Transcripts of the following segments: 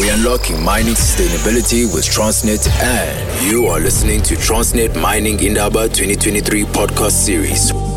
we're unlocking mining sustainability with Transnet, and you are listening to Transnet Mining Indaba 2023 podcast series.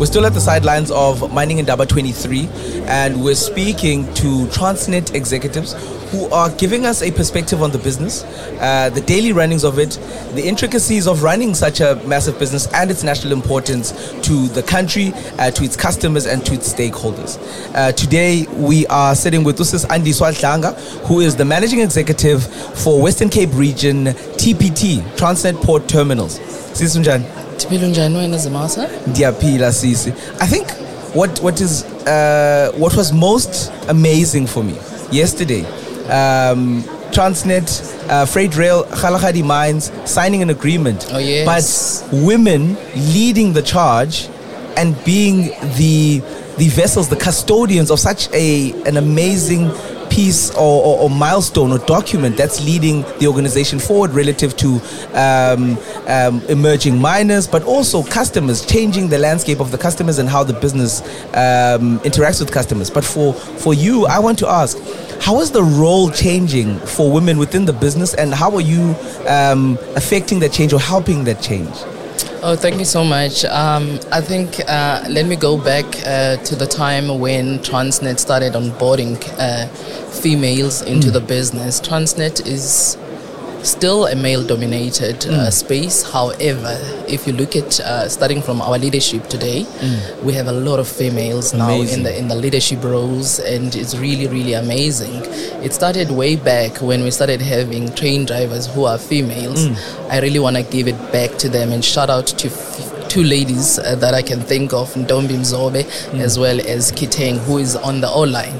We're still at the sidelines of Mining Indaba 23, and we're speaking to Transnet executives who are giving us a perspective on the business, uh, the daily runnings of it, the intricacies of running such a massive business, and its national importance to the country, uh, to its customers, and to its stakeholders. Uh, today, we are sitting with Usis Andiswa Dlanga, who is the managing executive for Western Cape Region TPT, Transnet Port Terminals. Sisunjan. Tiphila njani wena Zimasa? Ndiyaphila sisi. I think what what is uh, what was most amazing for me yesterday, um, Transnet, uh, Freight Rail, Kgalagadi Mines signing an agreement, Oh, yes. but women leading the charge and being the the vessels, the custodians of such a an amazing piece or, or, or milestone or document that's leading the organization forward relative to um, um, emerging miners, but also customers, changing the landscape of the customers and how the business um, interacts with customers. But for, for you, I want to ask, how is the role changing for women within the business and how are you um, affecting that change or helping that change? Oh, thank you so much. Um, I think uh, let me go back uh, to the time when Transnet started onboarding uh, females into the business. Transnet is still a male dominated uh, space. However, if you look at uh, starting from our leadership today, we have a lot of females now in the in the leadership roles, and it's really really amazing. It started way back when we started having train drivers who are females. I really want to give it back to them and shout out to. F- Two ladies uh, that I can think of, Ndombi Mzobe, as well as Kiteng, who is on the Ore line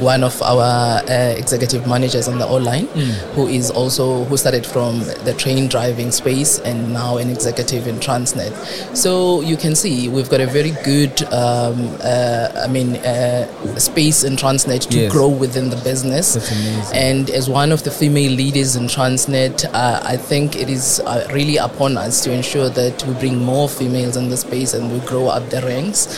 one of our uh, executive managers on the Ore line, who is also who started from the train driving space and now an executive in Transnet. So you can see we've got a very good, um, uh, I mean, uh, space in Transnet to Yes. grow within the business. That's amazing. And as one of the female leaders in Transnet, uh, I think it is uh, really upon us to ensure that we bring more females in the space and we grow up the ranks.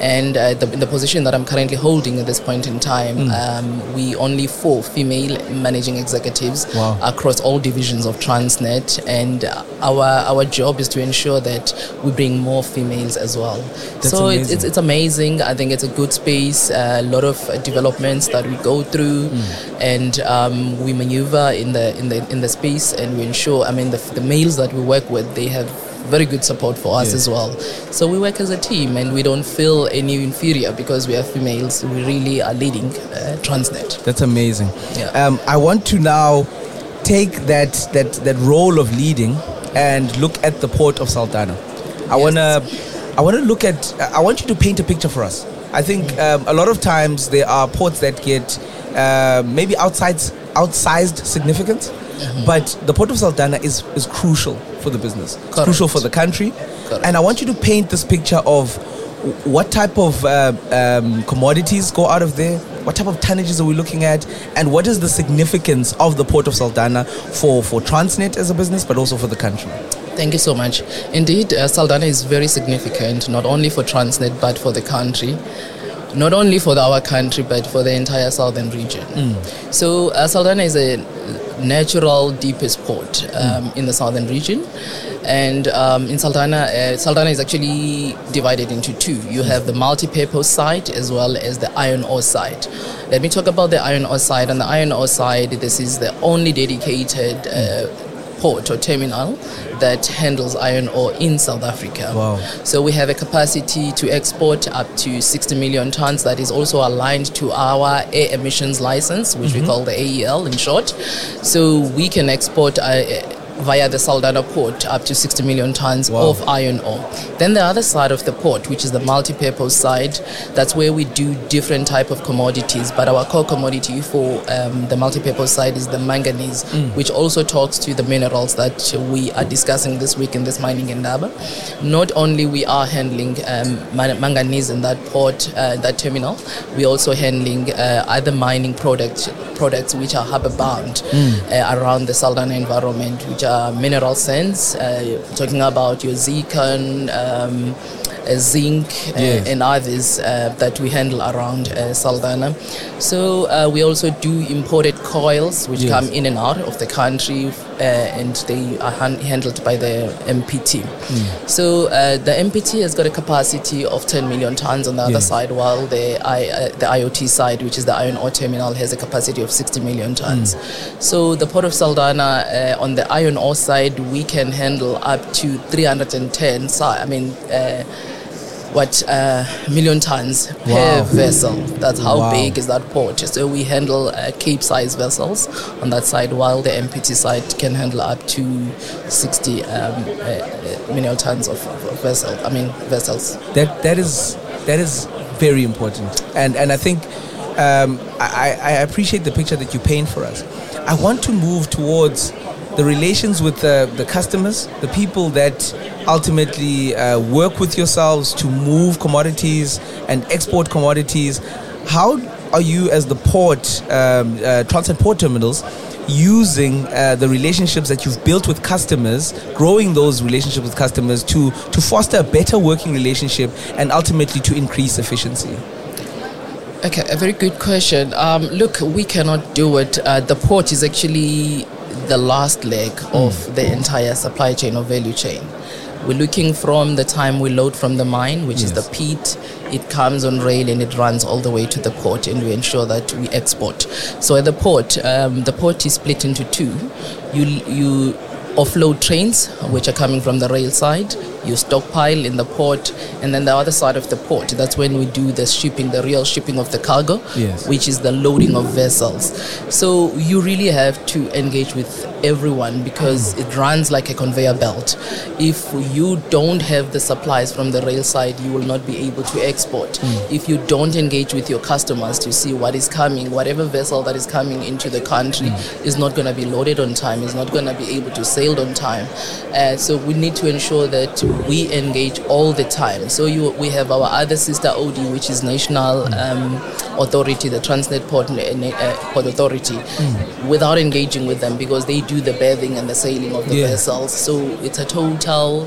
And uh, the, in the position that I'm currently holding at this point in time, Mm. Um, we only four female managing executives Wow. across all divisions of Transnet, and our our job is to ensure that we bring more females as well. That's so it's, amazing. it's it's amazing. I think it's a good space. A lot of uh, developments that we go through, Mm. and um, we maneuver in the in the in the space, and we ensure. I mean, the, the males that we work with, they have very good support for us Yes. as well. So we work as a team, and we don't feel any inferior because we are females. We really are leading uh, Transnet. That's amazing. Yeah. Um, I want to now take that that that role of leading and look at the port of Saldanha. I Yes. wanna I wanna look at I want you to paint a picture for us. I think um, a lot of times there are ports that get uh, maybe outside outsized significance, but the port of Saldanha is is crucial for the business. Crucial for the country, Correct. and I want you to paint this picture of what type of uh, um, commodities go out of there? What type of tonnages are we looking at? And what is the significance of the port of Saldanha for, for Transnet as a business, but also for the country? Thank you so much. Indeed, uh, Saldanha is very significant, not only for Transnet, but for the country. Not only for the, our country, but for the entire southern region. So, uh, Saldanha is a natural deepest port um, in the southern region. And um, in Saldanha, uh, Saldanha is actually divided into two. You have the multi-purpose site as well as the iron ore site. Let me talk about the iron ore site. On the iron ore side, this is the only dedicated uh, port or terminal that handles iron ore in South Africa. Wow. So we have a capacity to export up to 60 million tons that is also aligned to our air emissions license, which we call the AEL in short. So we can export uh, via the Saldanha port up to 60 million tons Wow. of iron ore. Then the other side of the port, which is the multi-purpose side, that's where we do different type of commodities. But our core commodity for um, the multi-purpose side is the manganese, which also talks to the minerals that we are discussing this week in this Mining Indaba. Not only we are handling um, man- manganese in that port, uh, that terminal, we're also handling uh, other mining products products which are harbor bound uh, around the Saldanha environment, which are mineral sands, uh, talking about your zircon, um, uh, zinc, uh, Yes. and others uh, that we handle around uh, Saldanha. So uh, we also do imported coils which Yes. come in and out of the country, uh, and they are han- handled by the MPT. Hmm. So uh, the MPT has got a capacity of 10 million tons on the other side, while the I, uh, the IoT side, which is the iron ore terminal, has a capacity of 60 million tons. Hmm. So the port of Saldanha, uh, on the iron ore side, we can handle up to 310. si- I mean. What uh, million tons per vessel. That's how Wow. big is that port. So we handle uh, Cape-size vessels on that side, while the MPT side can handle up to 60 um, uh, uh, million tons of, of, of vessel. I mean vessels. that that is that is very important and and i think um, I, I appreciate the picture that you paint for us i want to move towards the relations with the, the customers the people that ultimately uh, work with yourselves to move commodities and export commodities how are you as the port um, uh, Transnet port terminals using uh, the relationships that you've built with customers, growing those relationships with customers to, to foster a better working relationship and ultimately to increase efficiency? Okay, a very good question. Um, look, we cannot do it. Uh, the port is actually the last leg of the entire supply chain or value chain. We're looking from the time we load from the mine, which is the peat, it comes on rail and it runs all the way to the port, and we ensure that we export. So at the port, um, the port is split into two. You you offload trains, which are coming from the rail side. You stockpile in the port, and then the other side of the port. That's when we do the shipping, the real shipping of the cargo, Yes. which is the loading of vessels. So you really have to engage with everyone because it runs like a conveyor belt. If you don't have the supplies from the rail side, you will not be able to export. If you don't engage with your customers to see what is coming, whatever vessel that is coming into the country is not going to be loaded on time, is not going to be able to sail on time. Uh, so we need to ensure that we engage all the time. So you, we have our other sister OD, which is National um, Authority, the Transnet Port, uh, uh, Port Authority, without engaging with them because they do the berthing and the sailing of the Yeah. vessels. So it's a total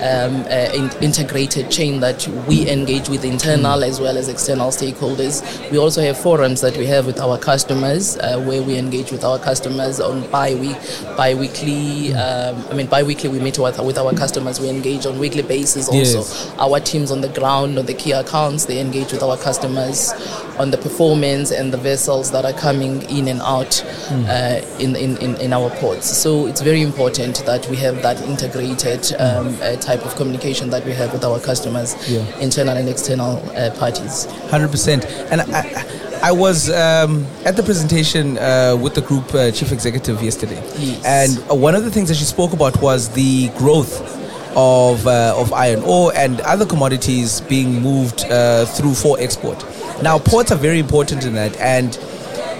um, uh, in- integrated chain that we engage with internal as well as external stakeholders. We also have forums that we have with our customers uh, where we engage with our customers on bi-week, bi-weekly. Um, I mean, bi-weekly we meet with, with our customers. We engage on weekly basis also. Yes. Our teams on the ground, on the key accounts, they engage with our customers on the performance and the vessels that are coming in and out uh, in, in, in, in our ports. So it's very important that we have that integrated um, uh, type of communication that we have with our customers, Yeah. internal and external uh, parties. Hundred percent. And I, I, was um, at the presentation uh, with the group uh, chief executive yesterday, Yes. and one of the things that she spoke about was the growth of uh, of iron ore and other commodities being moved uh, through for export. Now, ports are very important in that, and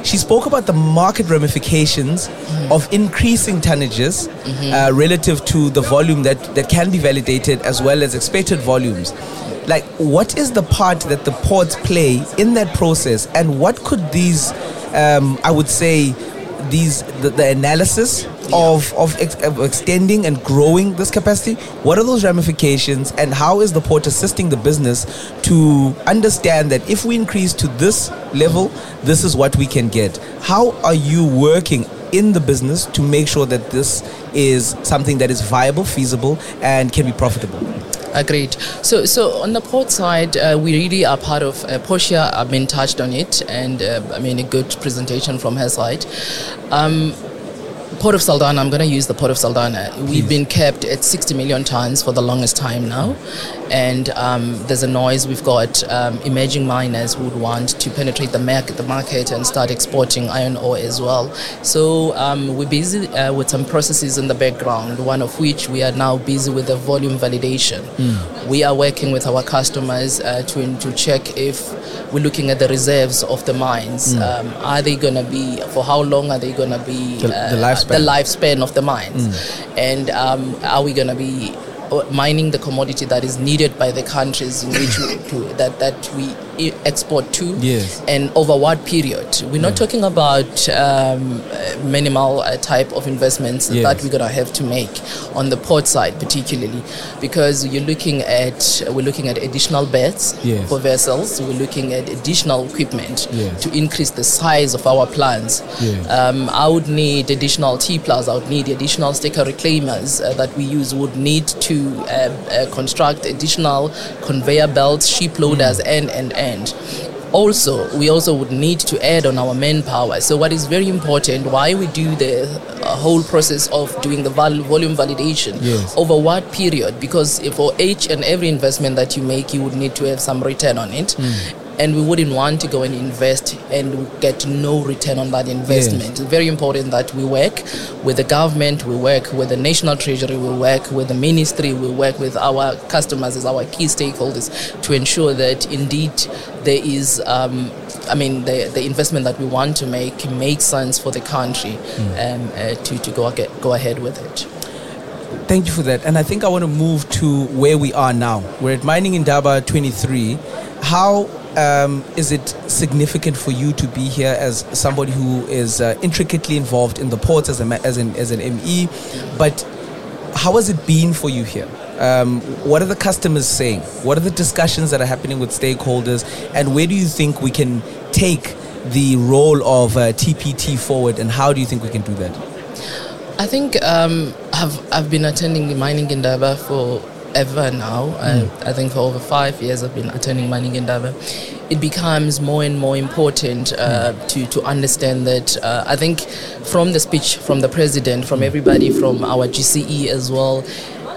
she spoke about the market ramifications of increasing tonnages uh, relative to the volume that, that can be validated as well as expected volumes. Like, what is the part that the ports play in that process, and what could these, um, I would say, these the, the analysis of of, ex, of extending and growing this capacity? What are those ramifications, and how is the port assisting the business to understand that if we increase to this level, this is what we can get? How are you working? In the business to make sure that this is something that is viable, feasible, and can be profitable. Agreed. So, so on the port side, uh, we really are part of. Uh, Portia, I mean, touched on it, and uh, I mean, a good presentation from her side. Um, Port of Saldanha, I'm going to use the Port of Saldanha. We've been kept at 60 million tons for the longest time now. And um, there's a noise. We've got um, emerging miners who would want to penetrate the market, the market and start exporting iron ore as well. So um, we're busy uh, with some processes in the background, one of which we are now busy with the volume validation. We are working with our customers uh, to, to check if we're looking at the reserves of the mines. Um, are they going to be, for how long are they going to be? The- the uh, lifespan. the lifespan of the mines. And um, are we going to be mining the commodity that is needed by the countries in which we, to, that, that we export to, Yes. and over what period. We're not talking about um, minimal uh, type of investments Yes. that we're gonna have to make on the port side, particularly because you're looking at we're looking at additional beds Yes. for vessels. We're looking at additional equipment to increase the size of our plants. Um, I would need additional tipplers. I would need additional stacker reclaimers uh, that we use. Would need to uh, uh, construct additional conveyor belts, ship loaders, and and and. Also, we also would need to add on our manpower. So, what is very important, why we do the uh, whole process of doing the volume validation Yes. over what period? Because for each and every investment that you make, you would need to have some return on it. And we wouldn't want to go and invest and get no return on that investment. It's very important that we work with the government, we work with the National Treasury, we work with the ministry, we work with our customers as our key stakeholders to ensure that indeed there is, um, I mean, the, the investment that we want to make makes sense for the country um, uh, to, to go, go ahead with it. Thank you for that. And I think I want to move to where we are now. We're at Mining Indaba 23. How um, is it significant for you to be here as somebody who is uh, intricately involved in the ports as, a, as, an, as an ME? But how has it been for you here? Um, what are the customers saying? What are the discussions that are happening with stakeholders? And where do you think we can take the role of uh, TPT forward? And how do you think we can do that? I think um, I've, I've been attending Mining in Indaba for ever now. I, I think for over five years I've been attending Mining Indaba. It becomes more and more important uh, to, to understand that uh, I think from the speech from the president, from everybody, from our GCE as well,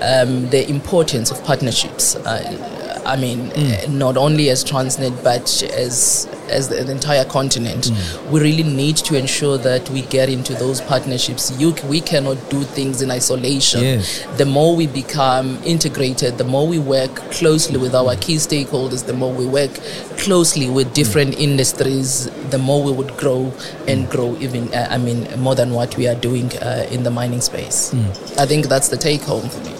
um, the importance of partnerships. Uh, I mean, uh, not only as Transnet, but as as the, the entire continent, we really need to ensure that we get into those partnerships. You, we cannot do things in isolation. Yes. The more we become integrated, the more we work closely with our key stakeholders, the more we work closely with different industries, the more we would grow and grow even, uh, I mean, more than what we are doing uh, in the mining space. I think that's the take home for me.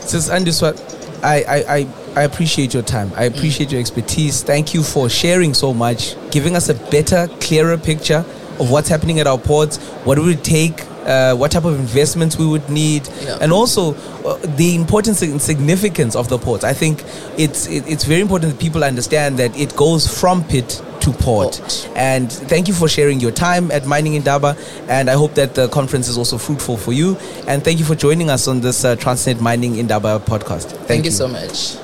Sis Andiswa, I, I, I, I appreciate your time. I appreciate your expertise. Thank you for sharing so much, giving us a better, clearer picture of what's happening at our ports, what it would take, uh, what type of investments we would need, Yeah. and also uh, the importance and significance of the ports. I think it's it, it's very important that people understand that it goes from pit to port. Port. And thank you for sharing your time at Mining Indaba. And I hope that the conference is also fruitful for you. And thank you for joining us on this uh, Transnet Mining Indaba podcast. Thank, Thank, you so much.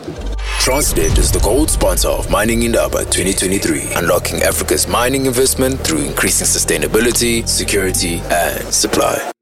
Transnet is the gold sponsor of Mining Indaba 2023, unlocking Africa's mining investment through increasing sustainability, security, and supply.